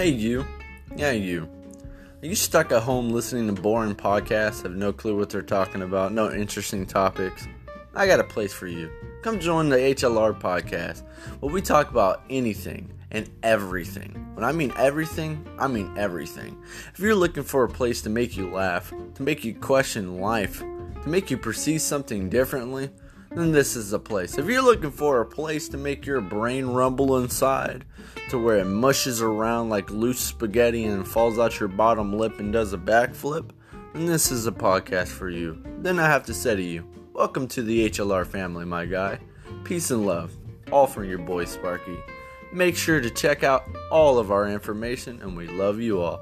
Hey, you. Yeah, you. Are you stuck at home listening to boring podcasts, have no clue what they're talking about, no interesting topics? I got a place for you. Come join the HLR podcast where we talk about anything and everything. When I mean everything, I mean everything. If you're looking for a place to make you laugh, to make you question life, to make you perceive something differently, then this is the place. If you're looking for a place to make your brain rumble inside, to where it mushes around like loose spaghetti and falls out your bottom lip and does a backflip, then this is a podcast for you. Then I have to say to you, welcome to the HLR family, my guy. Peace and love, all from your boy Sparky. Make sure to check out all of our information, and we love you all.